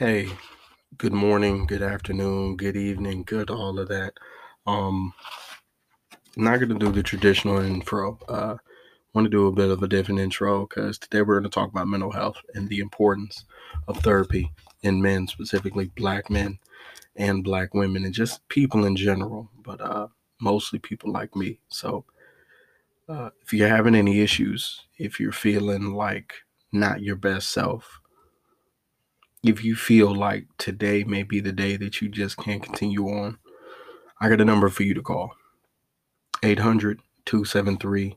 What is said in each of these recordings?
Hey, good morning, good afternoon, good evening, good all of that. Um, not gonna do the traditional intro. Uh, want to do a bit of a different intro because today we're going to talk about mental health and the importance of therapy in men, specifically black men and black women, and just people in general, but uh, mostly people like me. So, uh, if you're having any issues, if you're feeling like not your best self, if you feel like today may be the day that you just can't continue on, I got a number for you to call 800 273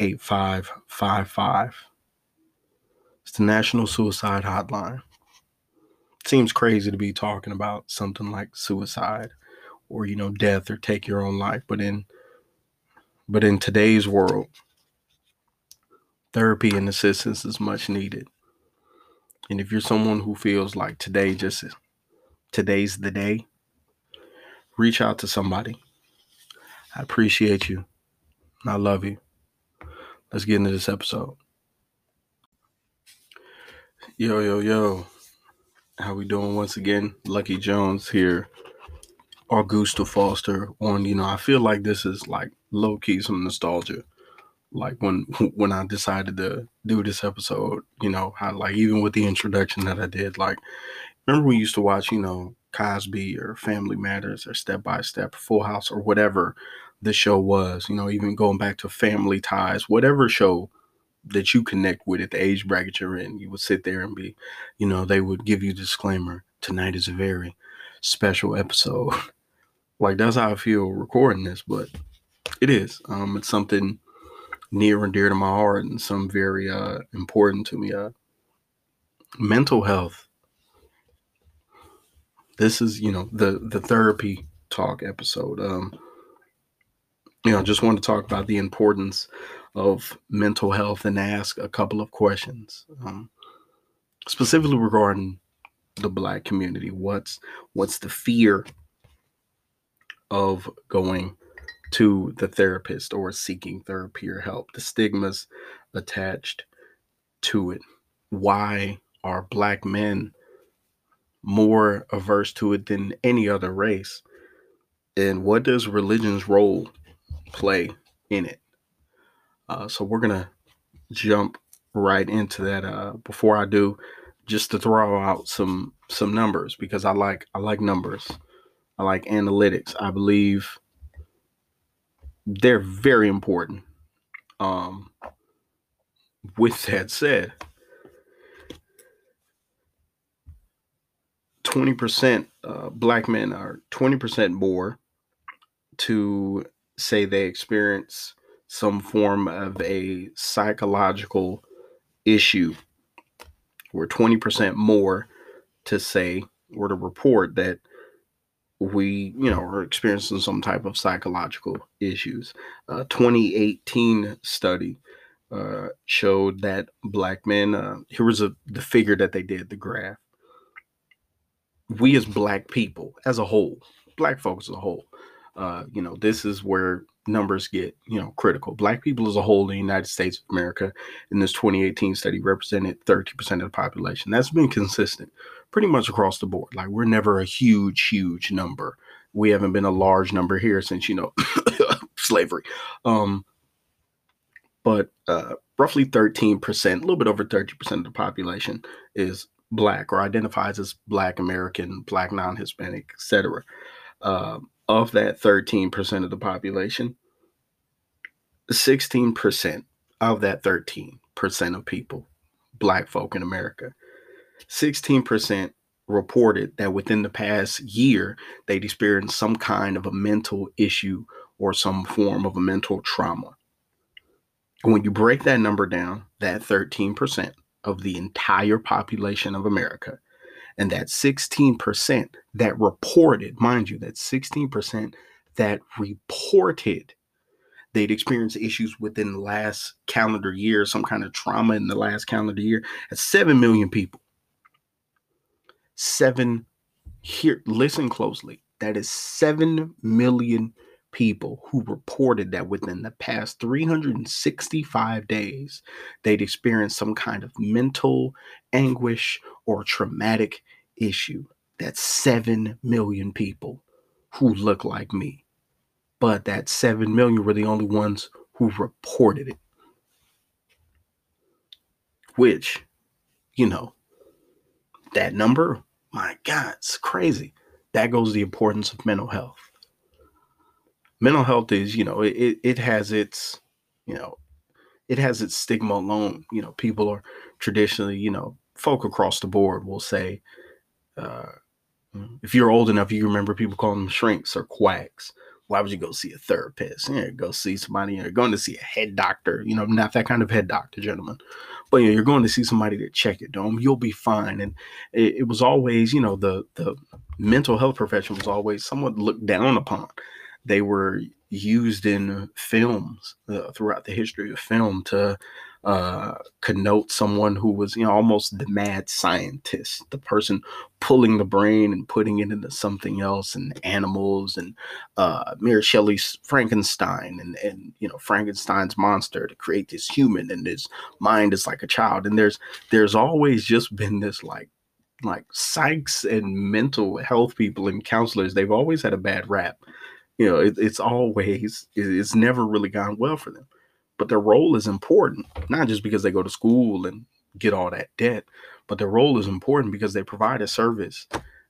8555. It's the National Suicide Hotline. It seems crazy to be talking about something like suicide or you know death or take your own life, but in but in today's world, therapy and assistance is much needed. And if you're someone who feels like today just today's the day, reach out to somebody. I appreciate you. I love you. Let's get into this episode. Yo, yo, yo. How we doing once again? Lucky Jones here. Augusta Foster on, you know, I feel like this is like low key some nostalgia. Like when when I decided to do this episode, you know, how like even with the introduction that I did, like remember we used to watch, you know, Cosby or Family Matters or Step by Step, Full House or whatever the show was, you know, even going back to Family Ties, whatever show that you connect with at the age bracket you're in, you would sit there and be, you know, they would give you disclaimer. Tonight is a very special episode. like that's how I feel recording this, but it is. Um, it's something near and dear to my heart and some very uh important to me. Uh, mental health. This is, you know, the the therapy talk episode. Um, you know, just want to talk about the importance of mental health and ask a couple of questions, um, specifically regarding the Black community. What's what's the fear of going to the therapist or seeking therapy or help? The stigmas attached to it. Why are Black men more averse to it than any other race? And what does religion's role play in it. Uh, so we're gonna jump right into that. Uh, before I do, just to throw out some some numbers because I like I like numbers. I like analytics. I believe they're very important. Um, with that said, 20% uh, black men are 20% more to say they experience some form of a psychological issue. We're 20% more to say or to report that we, you know, are experiencing some type of psychological issues. A 2018 study uh, showed that black men, uh, here was a, the figure that they did, the graph. We as black people, as a whole, black folks as a whole, uh, you know, this is where numbers get, you know, critical. Black people as a whole in the United States of America in this 2018 study represented 30% of the population. That's been consistent pretty much across the board. Like we're never a huge, huge number. We haven't been a large number here since, you know, slavery. Um, but uh, roughly 13%, a little bit over 30% of the population is black or identifies as black American, black non-Hispanic, etc. Uh, of that 13% of the population, 16% of that 13% of people, black folk in America, 16% reported that within the past year, they'd experienced some kind of a mental issue or some form of a mental trauma. When you break that number down, that 13% of the entire population of America, and that 16% that reported, mind you, that 16% that reported they'd experienced issues within the last calendar year, some kind of trauma in the last calendar year. That's 7 million people. 7 here listen closely. That is 7 million people who reported that within the past 365 days they'd experienced some kind of mental anguish or traumatic issue. That's 7 million people who look like me. But that 7 million were the only ones who reported it. Which, you know, that number, my God, it's crazy. That goes the importance of mental health. Mental health is, you know, it, it has its, you know, it has its stigma alone. You know, people are traditionally, you know, folk across the board will say, uh, if you're old enough, you remember people calling them shrinks or quacks. Why would you go see a therapist? Yeah, go see somebody. You're going to see a head doctor. You know, not that kind of head doctor, gentlemen. But you know, you're going to see somebody to check your dome. You'll be fine. And it, it was always, you know, the the mental health profession was always somewhat looked down upon. They were used in films uh, throughout the history of film to uh, connote someone who was, you know, almost the mad scientist, the person pulling the brain and putting it into something else, and animals, and uh, Mary Shelley's Frankenstein, and and you know Frankenstein's monster to create this human, and his mind is like a child, and there's there's always just been this like like psychs and mental health people and counselors they've always had a bad rap you know it, it's always it's never really gone well for them but their role is important, not just because they go to school and get all that debt, but their role is important because they provide a service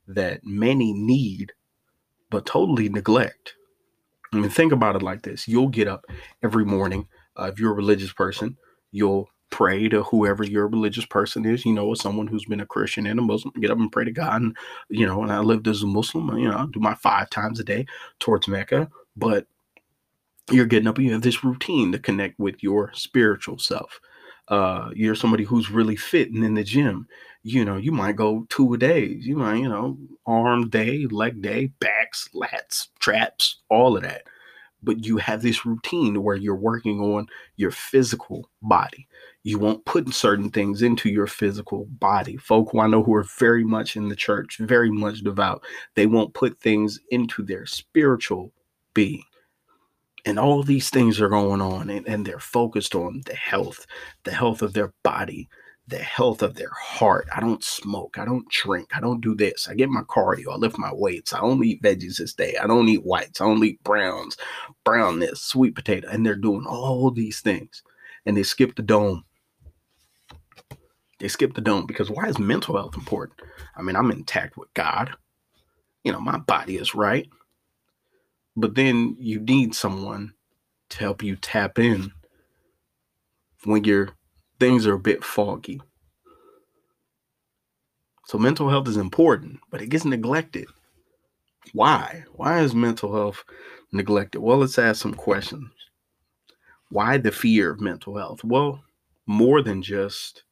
that many need but totally neglect. I mean, think about it like this you'll get up every morning. Uh, if you're a religious person, you'll pray to whoever your religious person is. You know, as someone who's been a Christian and a Muslim, get up and pray to God. And, you know, and I lived as a Muslim, you know, I do my five times a day towards Mecca. But you're getting up you have this routine to connect with your spiritual self uh, you're somebody who's really fit and in the gym you know you might go two a days you might you know arm day leg day backs lats traps all of that but you have this routine where you're working on your physical body you won't put certain things into your physical body. Folk who i know who are very much in the church very much devout they won't put things into their spiritual being. And all these things are going on and, and they're focused on the health the health of their body the health of their heart. I don't smoke i don't drink i don't do this. I get my cardio i lift my weights i only eat veggies this day i don't eat whites i only eat browns brown this sweet potato. And they're doing all these things and they skip the dome they skip the dome because why is mental health important i mean i'm intact with god you know my body is right but then you need someone to help you tap in when your things are a bit foggy. So mental health is important, but it gets neglected. Why? Why is mental health neglected? Well, let's ask some questions. Why the fear of mental health? Well, more than just,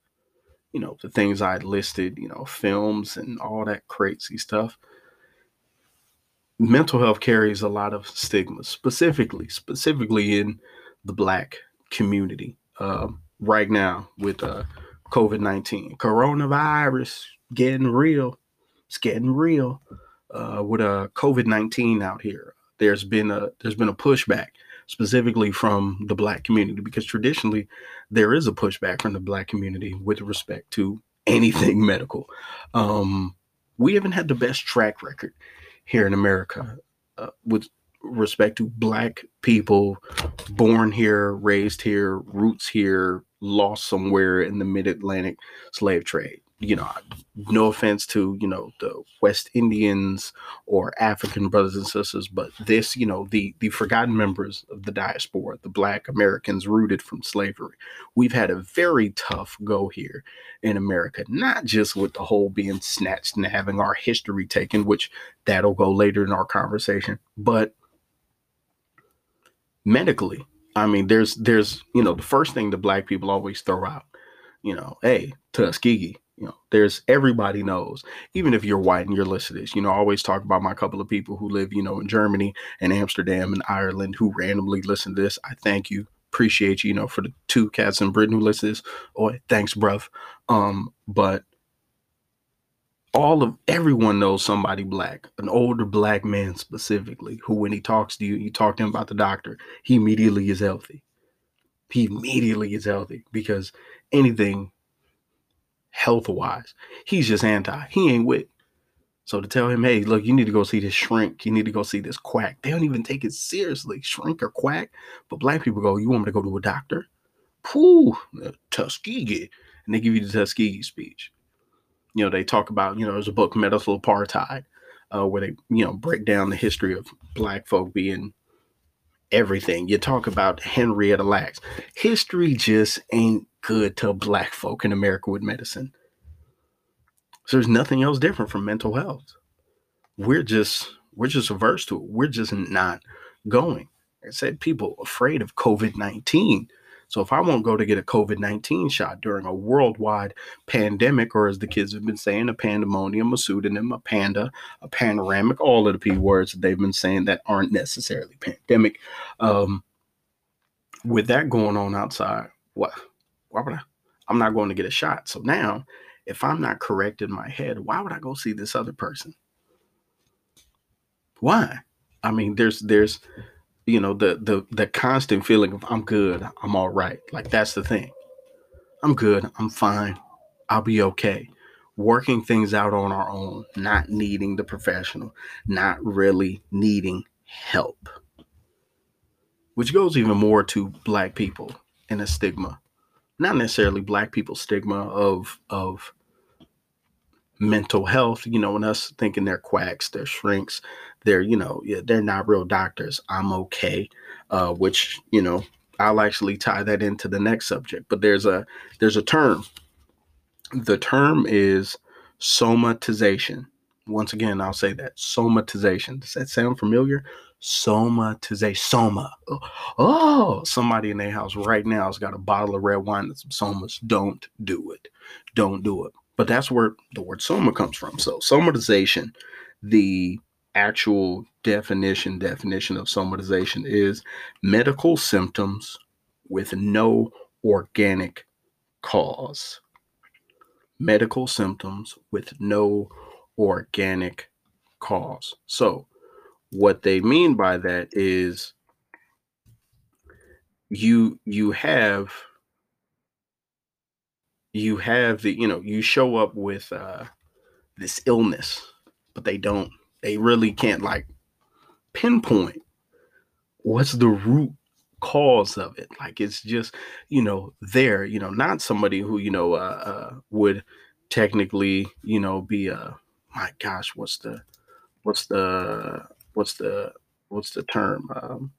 you know, the things I listed, you know, films and all that crazy stuff mental health carries a lot of stigma, specifically, specifically in the black community. Uh, right now with uh, COVID nineteen, coronavirus getting real. It's getting real. Uh, with uh, COVID nineteen out here, there's been a there's been a pushback specifically from the black community because traditionally there is a pushback from the black community with respect to anything medical. Um, we haven't had the best track record here in America uh, with respect to black people born here, raised here, roots here, lost somewhere in the mid-Atlantic slave trade you know, no offense to, you know, the West Indians or African brothers and sisters, but this, you know, the the forgotten members of the diaspora, the black Americans rooted from slavery. We've had a very tough go here in America, not just with the whole being snatched and having our history taken, which that'll go later in our conversation, but medically. I mean, there's there's, you know, the first thing the black people always throw out, you know, hey, Tuskegee, you know, there's everybody knows, even if you're white and you're listening to you know, I always talk about my couple of people who live, you know, in Germany and Amsterdam and Ireland who randomly listen to this. I thank you. Appreciate you, you know, for the two cats in Britain who listen to this. Oh, thanks, bruv. Um, but all of everyone knows somebody black, an older black man specifically, who when he talks to you, you talk to him about the doctor, he immediately is healthy. He immediately is healthy because anything health wise. He's just anti. He ain't with. So to tell him, hey, look, you need to go see this shrink. You need to go see this quack. They don't even take it seriously, shrink or quack. But black people go, you want me to go to a doctor? Pooh, Tuskegee. And they give you the Tuskegee speech. You know, they talk about, you know, there's a book, Medical Apartheid, uh, where they, you know, break down the history of black folk being everything. You talk about Henrietta Lacks. History just ain't good to black folk in America with medicine. So there's nothing else different from mental health. We're just we're just averse to it. We're just not going. I said people afraid of COVID 19. So if I won't go to get a COVID 19 shot during a worldwide pandemic, or as the kids have been saying, a pandemonium, a pseudonym, a panda, a panoramic, all of the P words that they've been saying that aren't necessarily pandemic. Um, with that going on outside, what? Why would I? I'm not going to get a shot. So now if I'm not correct in my head, why would I go see this other person? Why? I mean, there's there's you know the the the constant feeling of I'm good, I'm all right. Like that's the thing. I'm good, I'm fine, I'll be okay. Working things out on our own, not needing the professional, not really needing help. Which goes even more to black people and a stigma. Not necessarily black people stigma of of mental health, you know, and us thinking they're quacks, they're shrinks, they're, you know, they're not real doctors. I'm okay. Uh, which, you know, I'll actually tie that into the next subject. But there's a there's a term. The term is somatization. Once again, I'll say that somatization. Does that sound familiar? Somatization. Soma. Oh, oh, somebody in their house right now has got a bottle of red wine and some somas. Don't do it. Don't do it. But that's where the word soma comes from. So somatization, the actual definition definition of somatization is medical symptoms with no organic cause. Medical symptoms with no organic cause. So, what they mean by that is you you have you have the you know you show up with uh this illness but they don't they really can't like pinpoint what's the root cause of it. Like it's just you know there you know not somebody who you know uh, uh would technically you know be a uh, my gosh what's the what's the what's the what's the term um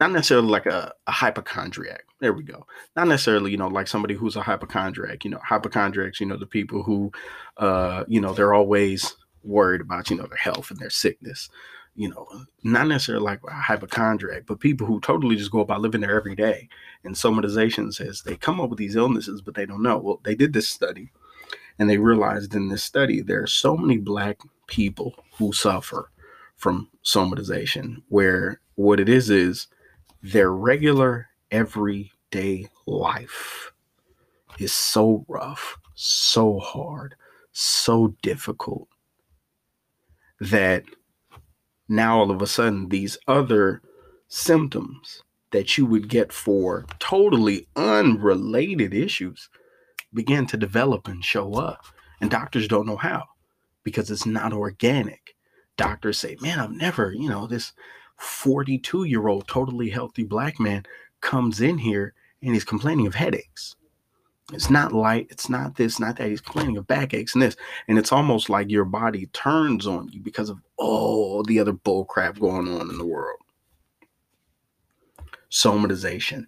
not necessarily like a, a, hypochondriac. There we go. Not necessarily, you know, like somebody who's a hypochondriac. You know, hypochondriacs, you know, the people who, uh, you know, they're always worried about, you know, their health and their sickness. You know, not necessarily like a hypochondriac, but people who totally just go about living there every day. And somatization says they come up with these illnesses, but they don't know. Well, they did this study and they realized in this study there are so many black people who suffer from somatization, where what it is is their regular everyday life is so rough, so hard, so difficult that now all of a sudden these other symptoms that you would get for totally unrelated issues begin to develop and show up. And doctors don't know how because it's not organic. Doctors say, man, I've never, you know, this 42 year old, totally healthy black man comes in here and he's complaining of headaches. It's not light, it's not this, not that. He's complaining of backaches and this. And it's almost like your body turns on you because of all the other bull crap going on in the world. Somatization.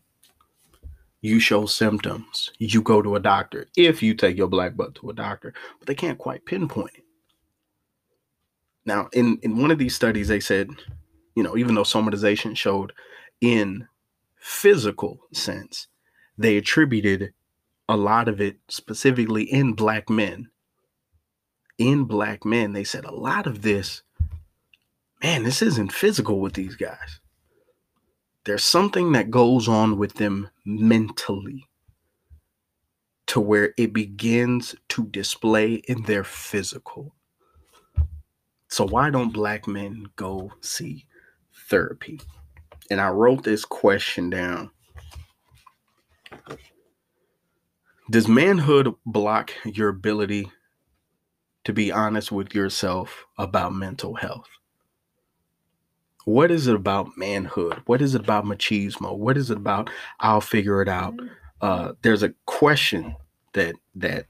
You show symptoms, you go to a doctor if you take your black butt to a doctor, but they can't quite pinpoint it. Now, in, in one of these studies, they said you know, even though somatization showed in physical sense, they attributed a lot of it specifically in black men. In black men, they said a lot of this, man, this isn't physical with these guys. There's something that goes on with them mentally to where it begins to display in their physical. So, why don't black men go see therapy. And I wrote this question down. Does manhood block your ability to be honest with yourself about mental health. What is it about manhood? What is it about machismo? What is it about I'll figure it out? Uh, there's a question that that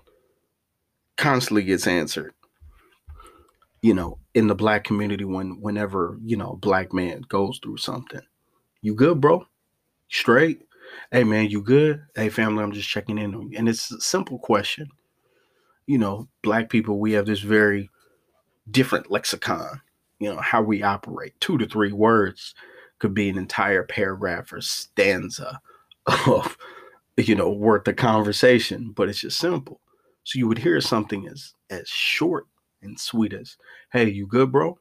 constantly gets answered. You know, in the black community, when whenever you know black man goes through something, you good, bro? Straight? Hey man, you good? Hey family, I'm just checking in on you. And it's a simple question. You know, black people, we have this very different lexicon you know how we operate two to three words could be an entire paragraph or stanza of you know worth of conversation but it's just simple so you would hear something as as short and hey you good bro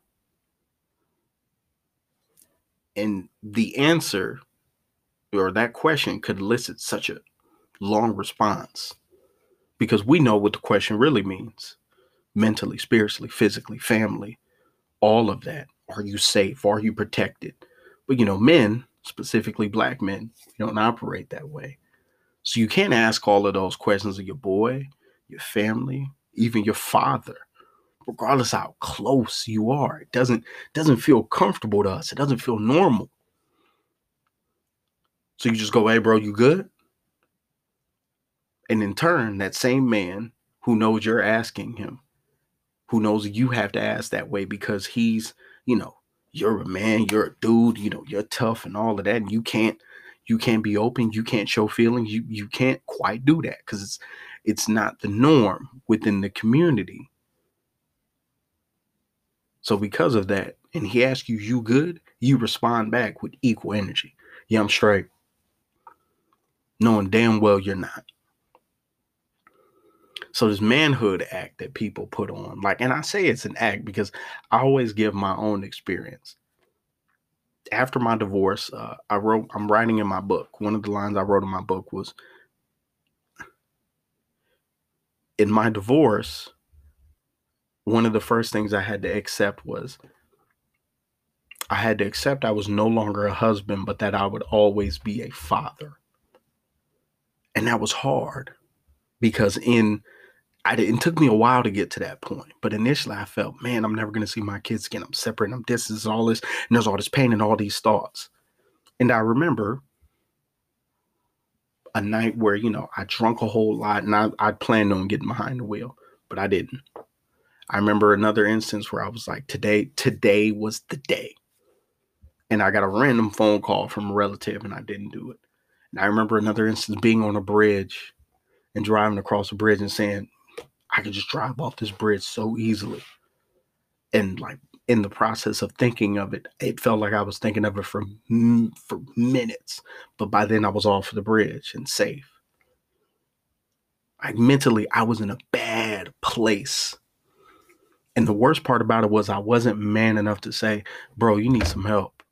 and the answer or that question could elicit such a long response because we know what the question really means mentally spiritually physically family all of that. Are you safe? Are you protected? But you know, men, specifically black men, don't operate that way. So you can't ask all of those questions of your boy, your family, even your father, regardless how close you are. It doesn't doesn't feel comfortable to us. It doesn't feel normal. So you just go, hey bro, you good? And in turn, that same man who knows you're asking him who knows you have to ask that way because he's, you know, you're a man, you're a dude, you know, you're tough and all of that. And you can't you can't be open, you can't show feelings, you you can't quite do that because it's it's not the norm within the community. So because of that, and he asks you, you good, you respond back with equal energy. Yeah, I'm straight. Knowing damn well you're not. So this manhood act that people put on, like, and I say it's an act because I always give my own experience. After my divorce, uh, I wrote, I'm writing in my book. One of the lines I wrote in my book was, in my divorce, one of the first things I had to accept was I had to accept I was no longer a husband, but that I would always be a father. And that was hard because in I it took me a while to get to that point, but initially I felt, man, I'm never going to see my kids again. I'm separate, I'm distant, all this, and there's all this pain and all these thoughts. And I remember a night where, you know, I drunk a whole lot and I, I planned on getting behind the wheel, but I didn't. I remember another instance where I was like, today, today was the day. And I got a random phone call from a relative and I didn't do it. And I remember another instance being on a bridge and driving across a bridge and saying, I could just drive off this bridge so easily. And like in the process of thinking of it, it felt like I was thinking of it for for minutes. But by then I was off the bridge and safe. Like mentally, I was in a bad place. And the worst part about it was I wasn't man enough to say, bro, you need some help.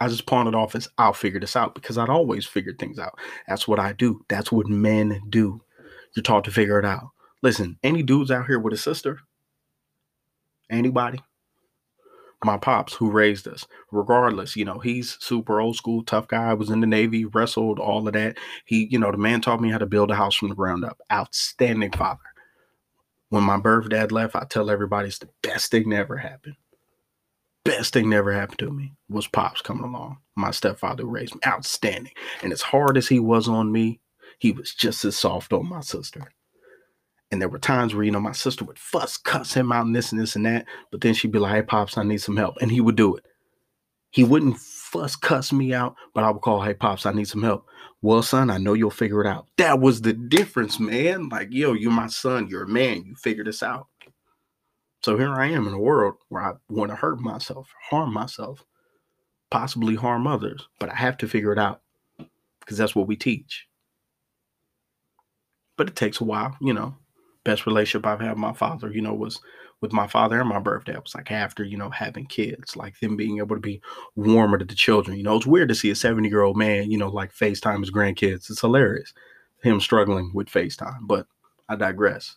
I just pawned it off as I'll figure this out because I'd always figured things out. That's what I do. That's what men do. You're taught to figure it out. Listen, any dudes out here with a sister? Anybody? My pops, who raised us, regardless, you know, he's super old school, tough guy, was in the Navy, wrestled, all of that. He, you know, the man taught me how to build a house from the ground up. Outstanding father. When my birth dad left, I tell everybody it's the best thing that ever happened. Best thing that ever happened to me was Pops coming along. My stepfather raised me outstanding. And as hard as he was on me, he was just as soft on my sister. And there were times where, you know, my sister would fuss, cuss him out and this and this and that. But then she'd be like, hey, Pops, I need some help. And he would do it. He wouldn't fuss, cuss me out, but I would call, hey, Pops, I need some help. Well, son, I know you'll figure it out. That was the difference, man. Like, yo, you're my son. You're a man. You figure this out. So here I am in a world where I want to hurt myself, harm myself, possibly harm others, but I have to figure it out because that's what we teach. But it takes a while, you know best relationship I've had with my father, you know, was with my father and my birthday. It was like after, you know, having kids, like them being able to be warmer to the children. You know, it's weird to see a 70 year old man, you know, like FaceTime his grandkids. It's hilarious. Him struggling with FaceTime, but I digress.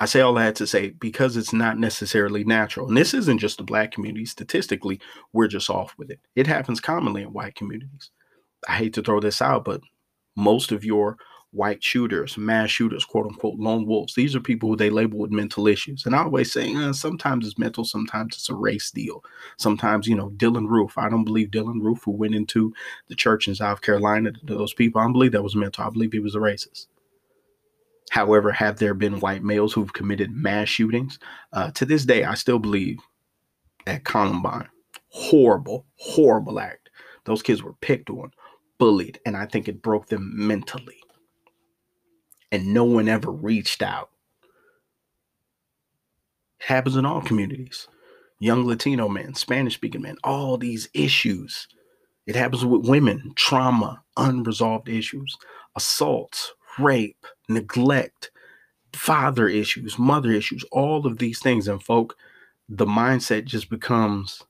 I say all that to say because it's not necessarily natural. And this isn't just the black community. Statistically, we're just off with it. It happens commonly in white communities. I hate to throw this out, but most of your white shooters, mass shooters, quote unquote, lone wolves. These are people who they label with mental issues. And I always say, eh, sometimes it's mental, sometimes it's a race deal. Sometimes, you know, Dylann Roof. I don't believe Dylann Roof, who went into the church in South Carolina to those people, I don't believe that was mental. I believe he was a racist. However, have there been white males who've committed mass shootings? Uh, to this day, I still believe at Columbine, horrible, horrible act. Those kids were picked on, bullied, and I think it broke them mentally and no one ever reached out. It happens in all communities. Young Latino men, Spanish speaking men, all these issues. It happens with women, trauma, unresolved issues, assaults, rape, neglect, father issues, mother issues, all of these things. And folk, the mindset just becomes,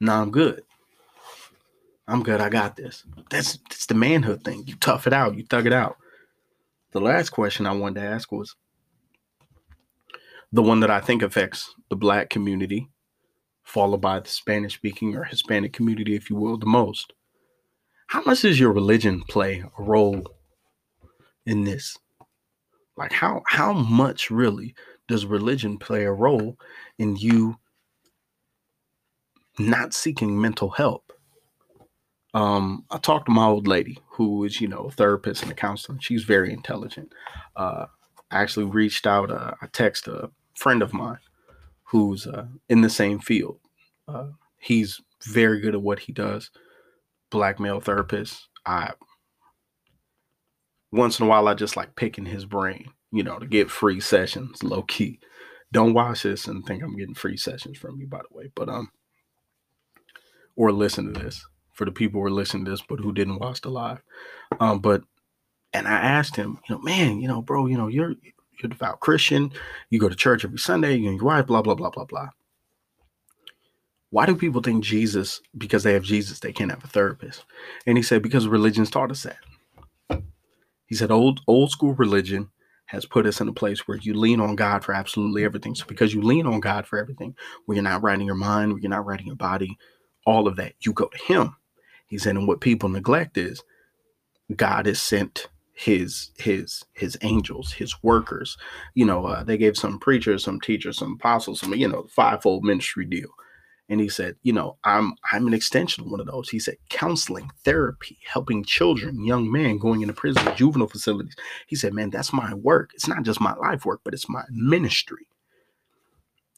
nah, I'm good. I'm good. I got this. That's, that's the manhood thing. You tough it out. You thug it out. The last question I wanted to ask was the one that I think affects the black community, followed by the Spanish speaking or Hispanic community, if you will, the most. How much does your religion play a role in this? Like how how much really does religion play a role in you not seeking mental help? Um, I talked to my old lady who is, you know, a therapist and a counselor. She's very intelligent. Uh, I actually reached out, uh, I texted a friend of mine who's uh, in the same field. Uh, he's very good at what he does. Black male therapist. I once in a while I just like picking his brain, you know, to get free sessions, low key. Don't watch this and think I'm getting free sessions from you, by the way. But um, or listen to this for the people who are listening to this, but who didn't watch the live. Um, but and I asked him, you know, man, you know, bro, you know, you're you're a devout Christian, you go to church every Sunday, you and your wife, blah, blah, blah, blah, blah. Why do people think Jesus, because they have Jesus, they can't have a therapist? And he said, because religion's taught us that. He said, old old school religion has put us in a place where you lean on God for absolutely everything. So because you lean on God for everything, where you're not writing your mind, where you're not writing your body, all of that, you go to Him. He said, and what people neglect is God has sent his his his angels, his workers. You know, uh, they gave some preachers, some teachers, some apostles, some you know, fivefold ministry deal. And he said, you know, I'm I'm an extension of one of those. He said, counseling, therapy, helping children, young men going into prison, juvenile facilities. He said, man, that's my work. It's not just my life work, but it's my ministry.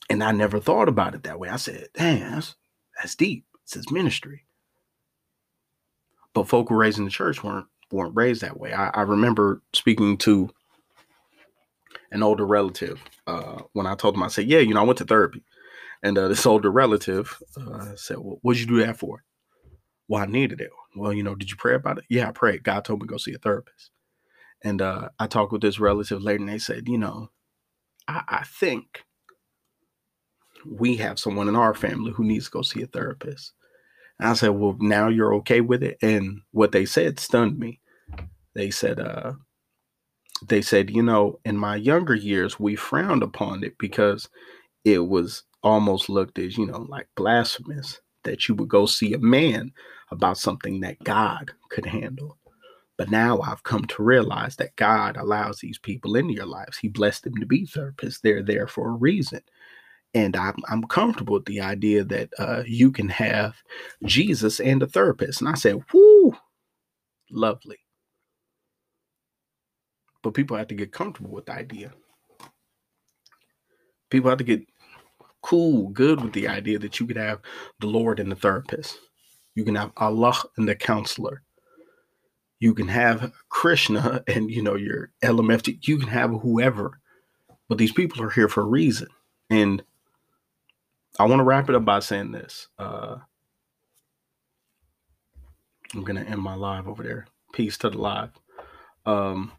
And I never thought about it that way. I said, damn, that's, that's deep. It's his ministry but folk who raised in the church weren't weren't raised that way. I, I remember speaking to an older relative uh, when I told him, I said, "Yeah, you know, I went to therapy," and uh, this older relative uh, said, "Well, what'd you do that for?" Well, I needed it. Well, you know, did you pray about it? Yeah, I prayed. God told me to go see a therapist. And uh, I talked with this relative later, and they said, you know, I, I think we have someone in our family who needs to go see a therapist. I said, Well, now you're okay with it. And what they said stunned me. They said, uh, they said, you know, in my younger years, we frowned upon it because it was almost looked as, you know, like blasphemous that you would go see a man about something that God could handle. But now I've come to realize that God allows these people into your lives. He blessed them to be therapists. They're there for a reason and I'm, I'm comfortable with the idea that uh, you can have Jesus and a therapist. And I said, whoo, lovely. But people have to get comfortable with the idea. People have to get cool, good with the idea that you could have the Lord and the therapist. You can have Allah and the counselor. You can have Krishna and you know your LMFT. You can have whoever, but these people are here for a reason. And I want to wrap it up by saying this. Uh, I'm gonna end my live over there. Peace to the live. Um,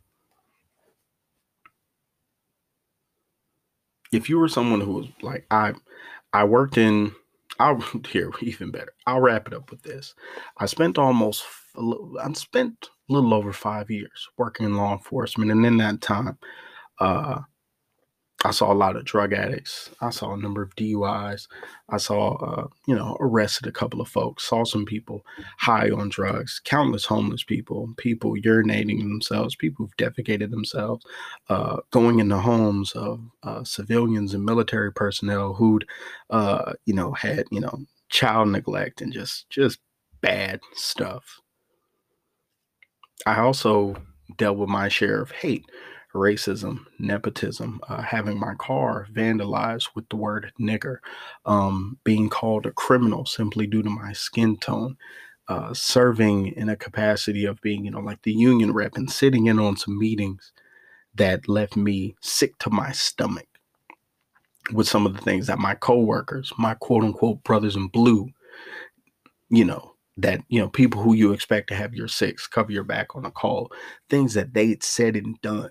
if you were someone who was like I, I worked in. I'll here even better. I'll wrap it up with this. I spent almost. I spent a little over five years working in law enforcement, and in that time, uh, I saw a lot of drug addicts. I saw a number of DUIs. I saw, uh, you know, arrested a couple of folks. Saw some people high on drugs. Countless homeless people. People urinating themselves. People who've defecated themselves. Uh, going into homes of uh, civilians and military personnel who'd, uh, you know, had you know child neglect and just just bad stuff. I also dealt with my share of hate racism, nepotism, uh, having my car vandalized with the word nigger, um, being called a criminal simply due to my skin tone, uh, serving in a capacity of being, you know, like the union rep and sitting in on some meetings that left me sick to my stomach with some of the things that my coworkers, my quote unquote brothers in blue, you know, that you know people who you expect to have your six cover your back on a call things that they'd said and done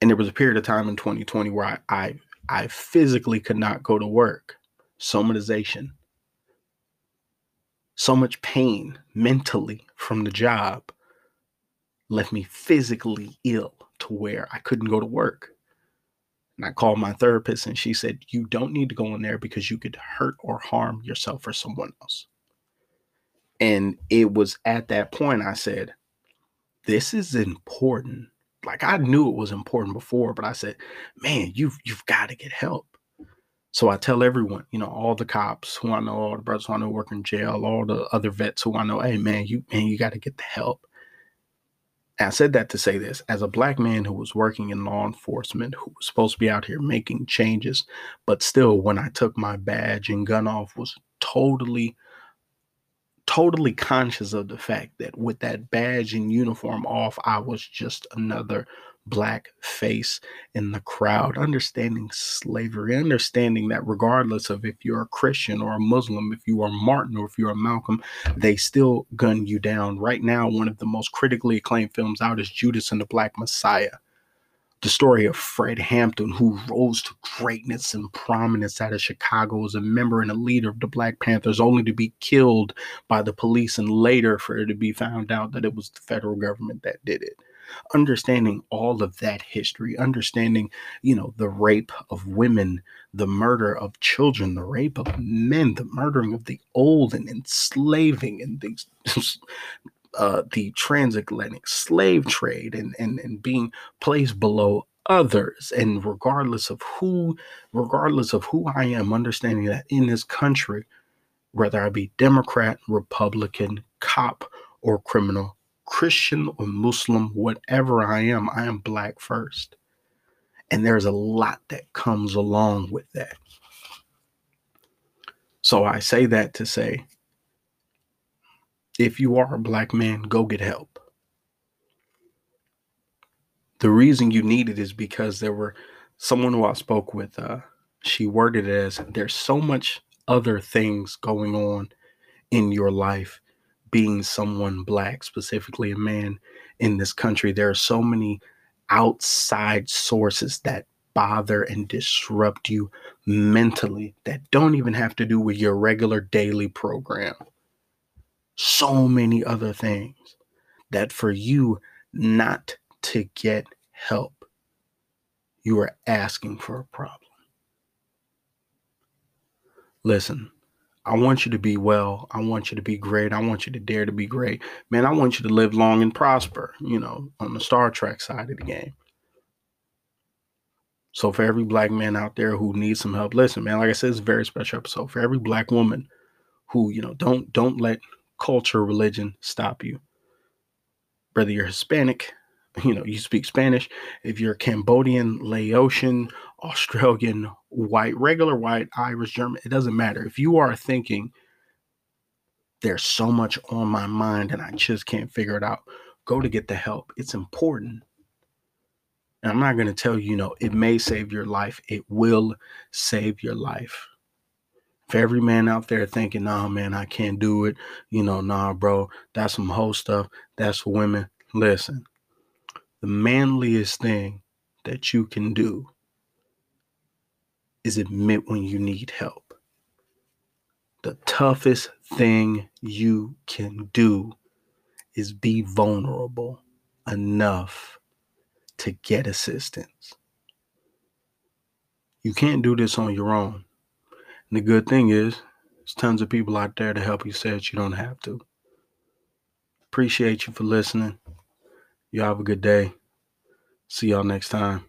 and there was a period of time in 2020 where I, I I physically could not go to work. Somatization. So much pain mentally from the job left me physically ill to where I couldn't go to work. And I called my therapist and she said, You don't need to go in there because you could hurt or harm yourself or someone else. And it was at that point I said, This is important like I knew it was important before, but I said, man, you've you've got to get help. So I tell everyone, you know, all the cops who I know, all the brothers who I know work in jail, all the other vets who I know, hey man, you man, you got to get the help. And I said that to say this as a black man who was working in law enforcement, who was supposed to be out here making changes, but still, when I took my badge and gun off, was totally totally conscious of the fact that with that badge and uniform off, I was just another black face in the crowd, understanding slavery, understanding that regardless of if you're a Christian or a Muslim, if you are Martin or if you're a Malcolm, they still gun you down. Right now, one of the most critically acclaimed films out is Judas and the Black Messiah the story of Fred Hampton, who rose to greatness and prominence out of Chicago as a member and a leader of the Black Panthers, only to be killed by the police and later for it to be found out that it was the federal government that did it. Understanding all of that history, understanding, you know, the rape of women, the murder of children, the rape of men, the murdering of the old and enslaving and these uh, the transatlantic slave trade and, and, and being placed below others. And regardless of who regardless of who i am understanding that in this country whether i be democrat republican cop or criminal christian or muslim whatever i am i am black first. And there's a lot that comes along with that. So i say that to say if you are a black man, go get help. The reason you need it is because there were someone who I spoke with, uh, she worded it as there's so much other things going on in your life being someone black, specifically a man in this country. There are so many outside sources that bother and disrupt you mentally that don't even have to do with your regular daily program so many other things that for you not to get help, you are asking for a problem. Listen, I want you to be well. I want you to be great. I want you to dare to be great. Man, I want you to live long and prosper, you know, on the Star Trek side of the game. So for every black man out there who needs some help, listen, man, like I said, it's a very special episode. For every black woman who, you know, don't don't let culture, religion stop you. Whether you're Hispanic, you know, you speak Spanish, if you're Cambodian, Laotian, Australian, white, regular white, Irish, German, it doesn't matter. If you are thinking, there's so much on my mind and I just can't figure it out, go to get the help. It's important. And I'm not going to tell you, you know, it may save your life. It will save your life for every man out there thinking, nah, man, I can't do it. You know, nah, bro, that's some whole stuff. That's for women. Listen, the manliest thing that you can do is admit when you need help. The toughest thing you can do is be vulnerable enough to get assistance. You can't do this on your own. And the good thing is, there's tons of people out there to help you say that you don't have to. Appreciate you for listening. You have a good day. See y'all next time.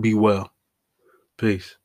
Be well. Peace.